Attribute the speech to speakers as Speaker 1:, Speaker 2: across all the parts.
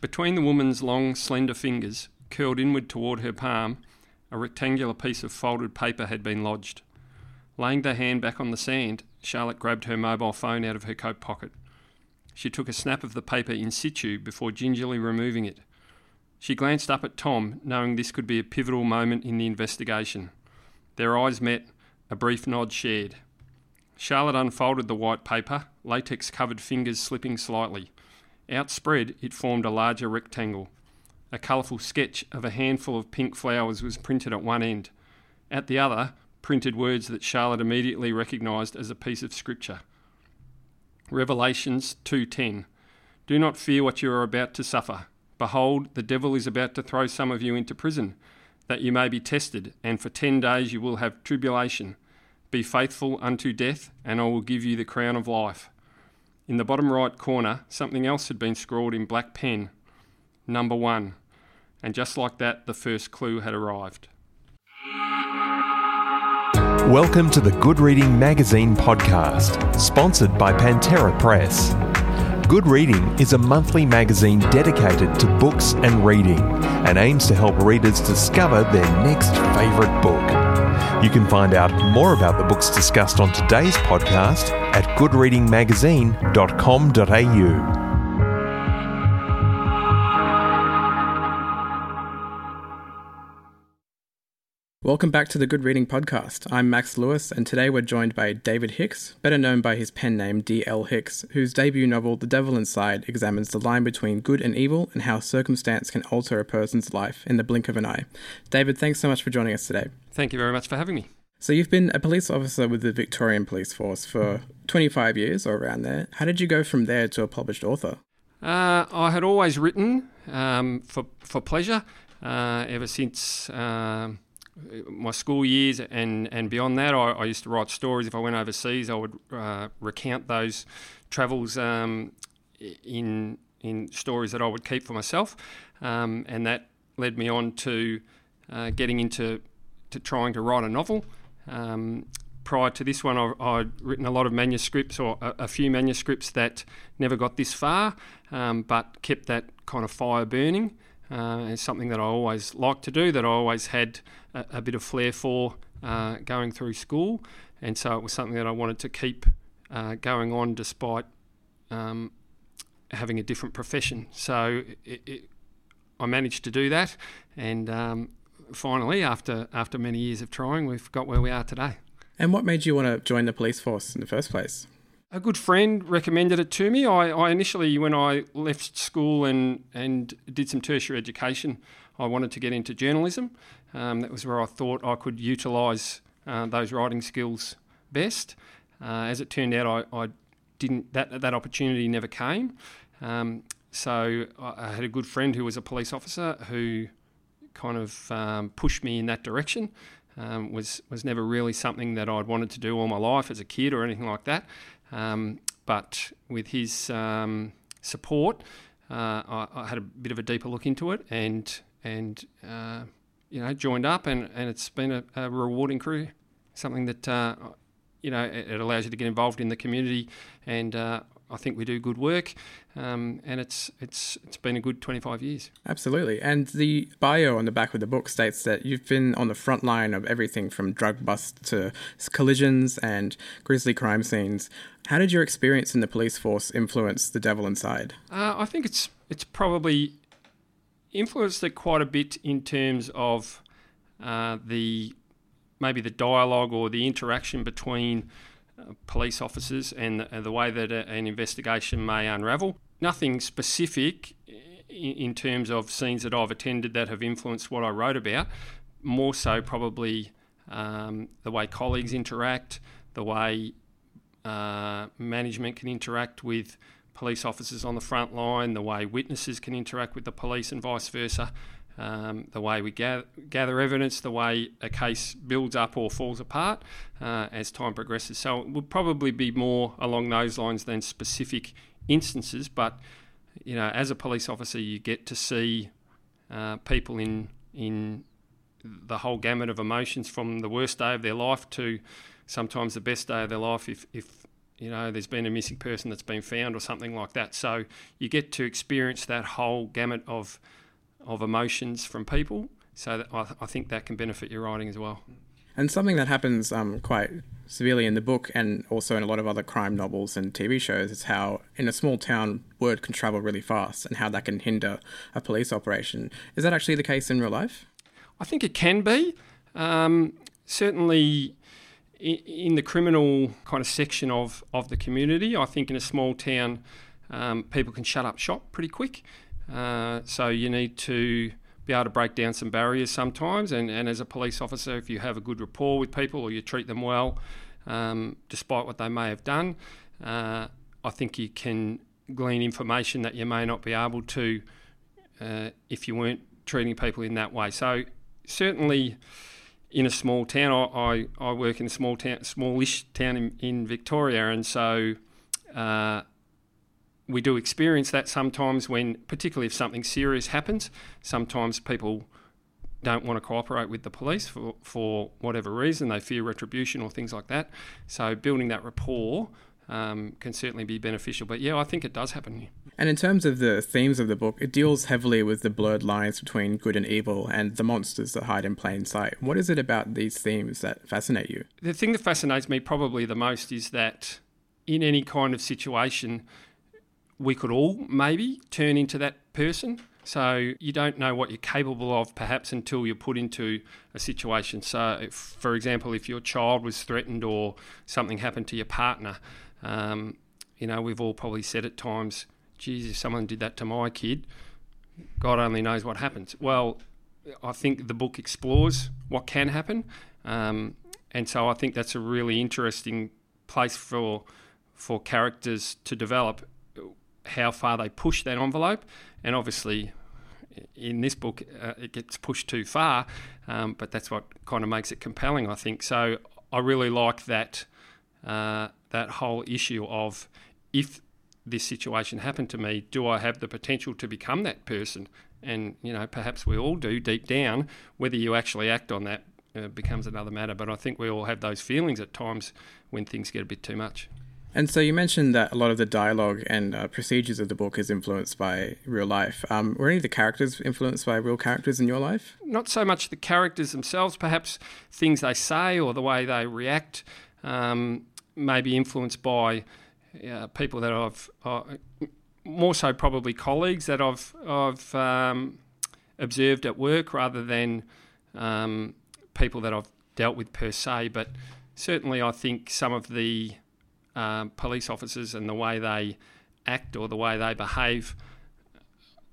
Speaker 1: Between the woman's long, slender fingers, curled inward toward her palm, a rectangular piece of folded paper had been lodged. Laying the hand back on the sand, Charlotte grabbed her mobile phone out of her coat pocket. She took a snap of the paper in situ before gingerly removing it. She glanced up at Tom, knowing this could be a pivotal moment in the investigation. Their eyes met, a brief nod shared. Charlotte unfolded the white paper, latex covered fingers slipping slightly. Outspread, it formed a larger rectangle. A colourful sketch of a handful of pink flowers was printed at one end. At the other, printed words that Charlotte immediately recognised as a piece of scripture. Revelations 2:10 Do not fear what you are about to suffer. Behold, the devil is about to throw some of you into prison, that you may be tested, and for 10 days you will have tribulation. Be faithful unto death, and I will give you the crown of life. In the bottom right corner, something else had been scrawled in black pen. Number 1. And just like that, the first clue had arrived.
Speaker 2: Welcome to the Good Reading Magazine podcast, sponsored by Pantera Press. Good Reading is a monthly magazine dedicated to books and reading and aims to help readers discover their next favourite book. You can find out more about the books discussed on today's podcast at goodreadingmagazine.com.au.
Speaker 3: Welcome back to the Good Reading Podcast. I'm Max Lewis, and today we're joined by David Hicks, better known by his pen name D.L. Hicks, whose debut novel, The Devil Inside, examines the line between good and evil and how circumstance can alter a person's life in the blink of an eye. David, thanks so much for joining us today.
Speaker 1: Thank you very much for having me.
Speaker 3: So, you've been a police officer with the Victorian Police Force for 25 years or around there. How did you go from there to a published author?
Speaker 1: Uh, I had always written um, for, for pleasure uh, ever since. Um, my school years and, and beyond that, I, I, used to write stories. If I went overseas, I would uh, recount those travels um, in in stories that I would keep for myself, um, and that led me on to uh, getting into to trying to write a novel. Um, prior to this one, I, would written a lot of manuscripts or a, a, few manuscripts that never got this far, um, but kept that kind of fire burning. Uh, it's something that I always liked to do, that I always had a, a bit of flair for uh, going through school, and so it was something that I wanted to keep uh, going on despite um, having a different profession. So it, it, I managed to do that, and um, finally, after after many years of trying, we've got where we are today.
Speaker 3: And what made you want to join the police force in the first place?
Speaker 1: A good friend recommended it to me. I, I, initially, when I left school and, and did some tertiary education, I wanted to get into journalism. Um, that was where I thought I could utilise uh, those writing skills best. Uh, as it turned out, I, I, didn't. That that opportunity never came. Um, so I had a good friend who was a police officer who kind of um, pushed me in that direction. Um, was was never really something that I'd wanted to do all my life as a kid or anything like that. Um, but with his um, support, uh, I, I, had a bit of a deeper look into it and and uh, you know joined up and, and it's been a, a rewarding career. Something that uh, you know it, it, allows you to get involved in the community and uh, I think we do good work, um, and it's it's it's been a good 25 years.
Speaker 3: Absolutely, and the bio on the back of the book states that you've been on the front line of everything from drug busts to collisions and grisly crime scenes. How did your experience in the police force influence the devil inside?
Speaker 1: Uh, I think it's it's probably influenced it quite a bit in terms of uh, the maybe the dialogue or the interaction between police officers and the, the way that a, an investigation may unravel. Nothing specific in, in, terms of scenes that I've attended that have influenced what I wrote about, more so probably um, the way colleagues interact, the way uh, management can interact with police officers on the front line, the way witnesses can interact with the police, and vice versa um, the way we gather, gather, evidence, the way a case builds up or falls apart uh, as time progresses. So it would probably be more along those lines than specific instances. But you know, as a police officer, you get to see uh, people in in the whole gamut of emotions from the worst day of their life to sometimes the best day of their life if, if you know, there's been a missing person that's been found or something like that. So you get to experience that whole gamut of of emotions from people. So I, I, think that can benefit your writing as well.
Speaker 3: And something that happens um, quite severely in the book and also in a lot of other crime novels and TV shows is how in a small town word can travel really fast and how that can hinder a police operation. Is that actually the case in real life?
Speaker 1: I think it can be. Um, certainly in the criminal kind of section of, of the community, I think in a small town, um, people can shut up shop pretty quick. Uh, so you need to be able to break down some barriers sometimes. And, and as a police officer, if you have a good rapport with people or you treat them well, um, despite what they may have done, uh, I think you can glean information that you may not be able to uh, if you weren't treating people in that way. So certainly in a small town. I, I, I, work in a small town, smallish town in, in Victoria, and so uh, we do experience that sometimes when, particularly if something serious happens, sometimes people don't want to cooperate with the police for, for whatever reason. They fear retribution or things like that. So building that rapport um, can certainly be beneficial. But yeah, I think it does happen.
Speaker 3: And in terms of the themes of the book, it deals heavily with the blurred lines between good and evil and the monsters that hide in plain sight. What is it about these themes that fascinate you?
Speaker 1: The thing that fascinates me probably the most is that in any kind of situation, we could all maybe turn into that person. So you don't know what you're capable of perhaps until you're put into a situation. So, if, for example, if your child was threatened or something happened to your partner, um, you know, we've all probably said at times, geez, if someone did that to my kid, God only knows what happens. Well, I think the book explores what can happen. Um, and so I think that's a really interesting place for for characters to develop how far they push that envelope. And obviously, in this book, uh, it gets pushed too far, um, but that's what kind of makes it compelling, I think. So I really like that uh, that whole issue of if this situation happened to me, do I have the potential to become that person? And you know, perhaps we all do deep down. Whether you actually act on that uh, becomes another matter. But I think we all have those feelings at times when things get a bit too much.
Speaker 3: And so you mentioned that a lot of the dialogue and uh, procedures of the book is influenced by real life. Um, were any of the characters influenced by real characters in your life?
Speaker 1: Not so much the characters themselves, perhaps things they say or the way they react. Um, may be influenced by uh, people that I've uh, more so probably colleagues that I've I've um, observed at work rather than um, people that I've dealt with per se. But certainly, I think some of the uh, police officers and the way they act or the way they behave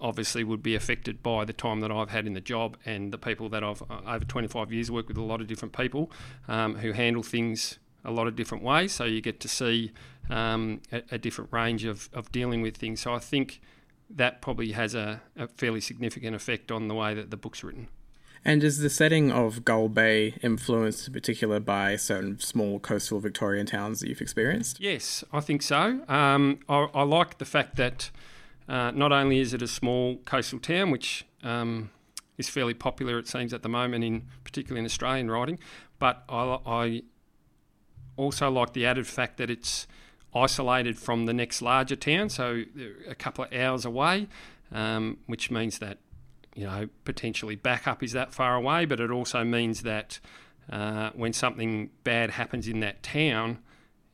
Speaker 1: obviously would be affected by the time that I've had in the job and the people that I've uh, over 25 years worked with a lot of different people um, who handle things a lot of different ways. So you get to see um, a, a, different range of, of dealing with things. So I think that probably has a, a, fairly significant effect on the way that the book's written.
Speaker 3: And is the setting of Gull Bay influenced in particular by certain small coastal Victorian towns that you've experienced?
Speaker 1: Yes, I think so. Um, I, I, like the fact that uh, not only is it a small coastal town, which um, is fairly popular, it seems, at the moment, in particularly in Australian writing, but I, I also like the added fact that it's isolated from the next larger town, so a couple of hours away, um, which means that you know potentially backup is that far away, but it also means that uh, when something bad happens in that town,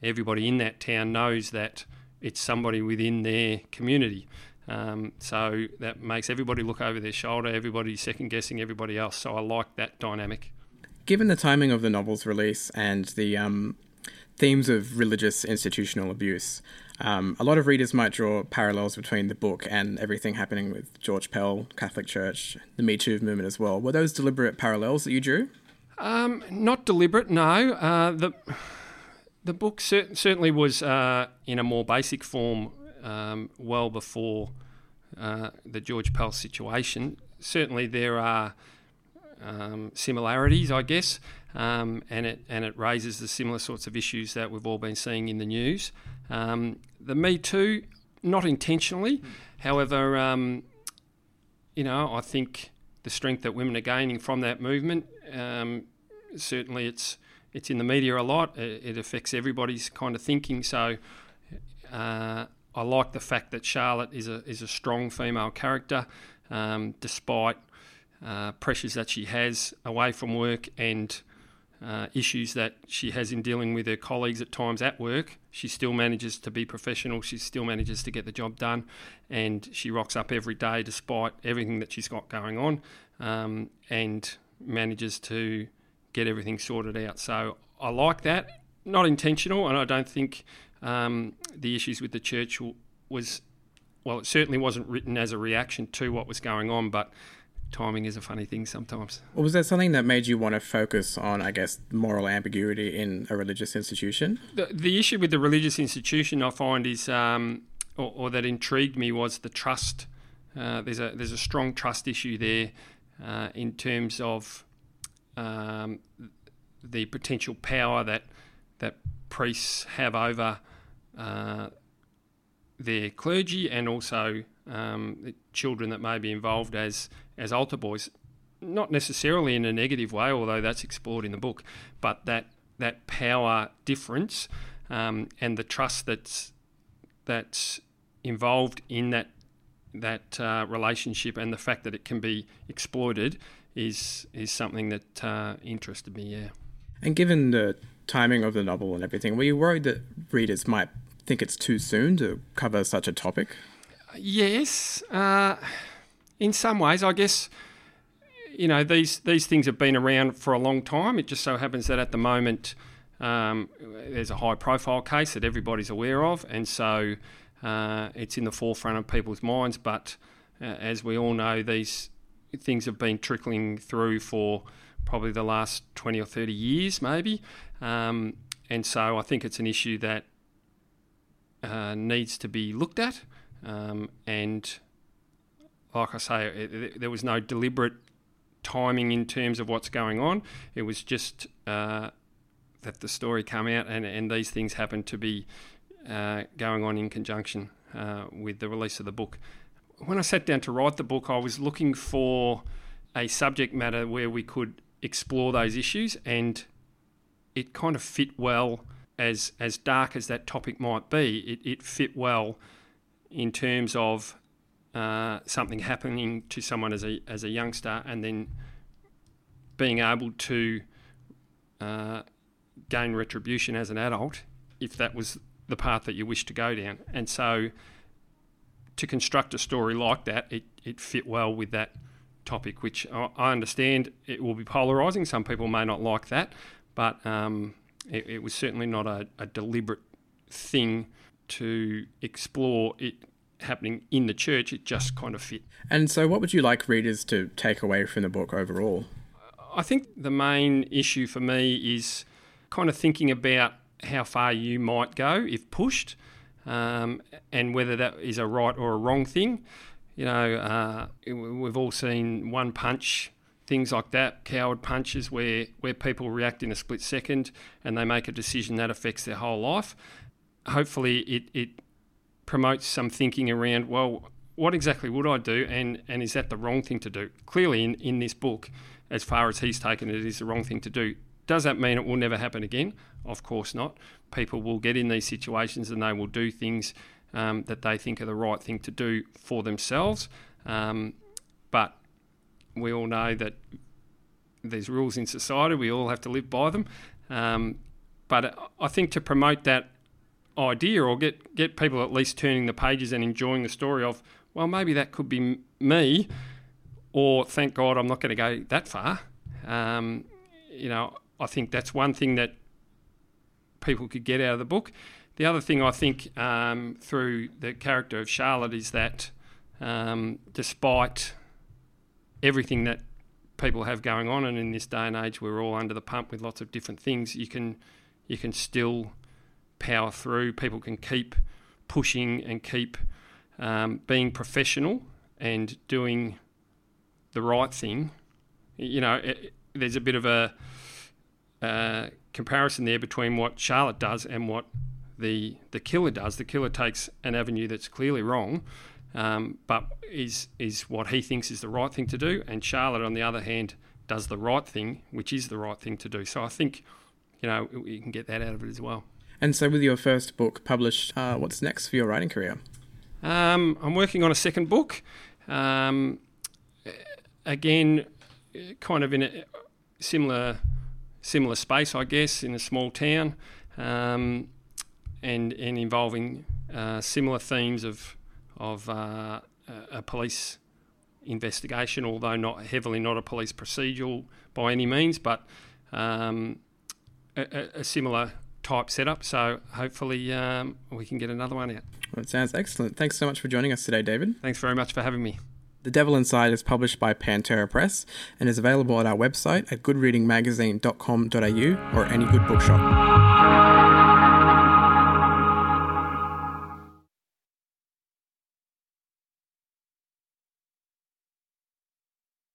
Speaker 1: everybody in that town knows that it's somebody within their community. Um, so that makes everybody look over their shoulder, everybody second guessing everybody else. So I like that dynamic.
Speaker 3: Given the timing of the novel's release and the um, themes of religious institutional abuse. Um, a lot of readers might draw parallels between the book and everything happening with George Pell, Catholic Church, the Me Too movement as well. Were those deliberate parallels that you drew?
Speaker 1: Um, not deliberate, no. Uh, the the book cer- certainly was uh, in a more basic form um, well before uh, the George Pell situation. Certainly, there are um, similarities, I guess, um, and it and it raises the similar sorts of issues that we've all been seeing in the news. Um, the Me Too, not intentionally, however, um, you know, I think the strength that women are gaining from that movement, um, certainly it's it's in the media a lot. It, it affects everybody's kind of thinking. So uh, I like the fact that Charlotte is a is a strong female character, um, despite uh, pressures that she has away from work and uh, issues that she has in dealing with her colleagues at times at work. She still manages to be professional. She still manages to get the job done, and she rocks up every day despite everything that she's got going on, um, and manages to get everything sorted out. So I like that. Not intentional, and I don't think um, the issues with the church was well. It certainly wasn't written as a reaction to what was going on, but timing is a funny thing sometimes.
Speaker 3: Well, was there something that made you want to focus on, I guess, moral ambiguity in a religious institution?
Speaker 1: The, the issue with the religious institution, I find, is, um, or, or, that intrigued me, was the trust. Uh, there's a there's a strong trust issue there uh, in terms of um, the potential power that that priests have over uh, their clergy and also um, the children that may be involved as as altar boys, not necessarily in a negative way, although that's explored in the book, but that that power difference um, and the trust that's that's involved in that that uh, relationship and the fact that it can be exploited is is something that uh, interested me. Yeah.
Speaker 3: And given the timing of the novel and everything, were you worried that readers might think it's too soon to cover such a topic?
Speaker 1: Yes, uh, in some ways, I guess. You know these these things have been around for a long time. It just so happens that at the moment um, there's a high profile case that everybody's aware of, and so uh, it's in the forefront of people's minds. But uh, as we all know, these things have been trickling through for probably the last 20 or 30 years, maybe. Um, and so I think it's an issue that uh, needs to be looked at. Um, and like I say, it, it, there was no deliberate timing in terms of what's going on. It was just uh, that the story came out and, and these things happened to be uh, going on in conjunction uh, with the release of the book. When I sat down to write the book, I was looking for a subject matter where we could explore those issues, and it kind of fit well. As as dark as that topic might be, it, it fit well in terms of uh, something happening to someone as a as a youngster, and then being able to uh, gain retribution as an adult if that was the path that you wish to go down. And so, to construct a story like that, it, it fit well with that topic, which I understand it will be polarising. Some people may not like that, but um, it, it, was certainly not a, a, deliberate thing to explore it happening in the church. It just kind of fit.
Speaker 3: And so, what would you like readers to take away from the book overall?
Speaker 1: I think the main issue for me is kind of thinking about how far you might go if pushed. Um, and whether that is a right or a wrong thing. You know, uh, we've all seen one punch, things like that, coward punches, where, where people react in a split second and they make a decision that affects their whole life. Hopefully, it, it promotes some thinking around, well, what exactly would I do, and, and is that the wrong thing to do? Clearly, in, in this book, as far as he's taken it, is the wrong thing to do. Does that mean it will never happen again? Of course not. People will get in these situations and they will do things um, that they think are the right thing to do for themselves. Um, but we all know that there's rules in society, we all have to live by them. Um, but I think to promote that idea or get, get people at least turning the pages and enjoying the story of, well, maybe that could be me, or thank God I'm not going to go that far. Um, you know, I think that's one thing that people could get out of the book. The other thing I think um, through the character of Charlotte is that um, despite everything that people have going on, and in this day and age we're all under the pump with lots of different things, you can you can still power through. People can keep pushing and keep um, being professional and doing the right thing. You know, it, there's a bit of a uh, comparison there between what Charlotte does and what the the killer does. The killer takes an avenue that's clearly wrong, um, but is is what he thinks is the right thing to do. And Charlotte, on the other hand, does the right thing, which is the right thing to do. So I think, you know, you can get that out of it as well.
Speaker 3: And so, with your first book published, uh, what's next for your writing career?
Speaker 1: Um, I'm working on a second book. Um, again, kind of in a similar similar space, I guess, in a small town, um, and and involving uh, similar themes of of uh, a police investigation, although not heavily not a police procedural by any means, but um, a, a, similar type setup. So hopefully um, we can get another one out.
Speaker 3: Well, it sounds excellent. Thanks so much for joining us today, David.
Speaker 1: Thanks very much for having me.
Speaker 3: The Devil Inside is published by Pantera Press and is available at our website at goodreadingmagazine.com.au or any good bookshop.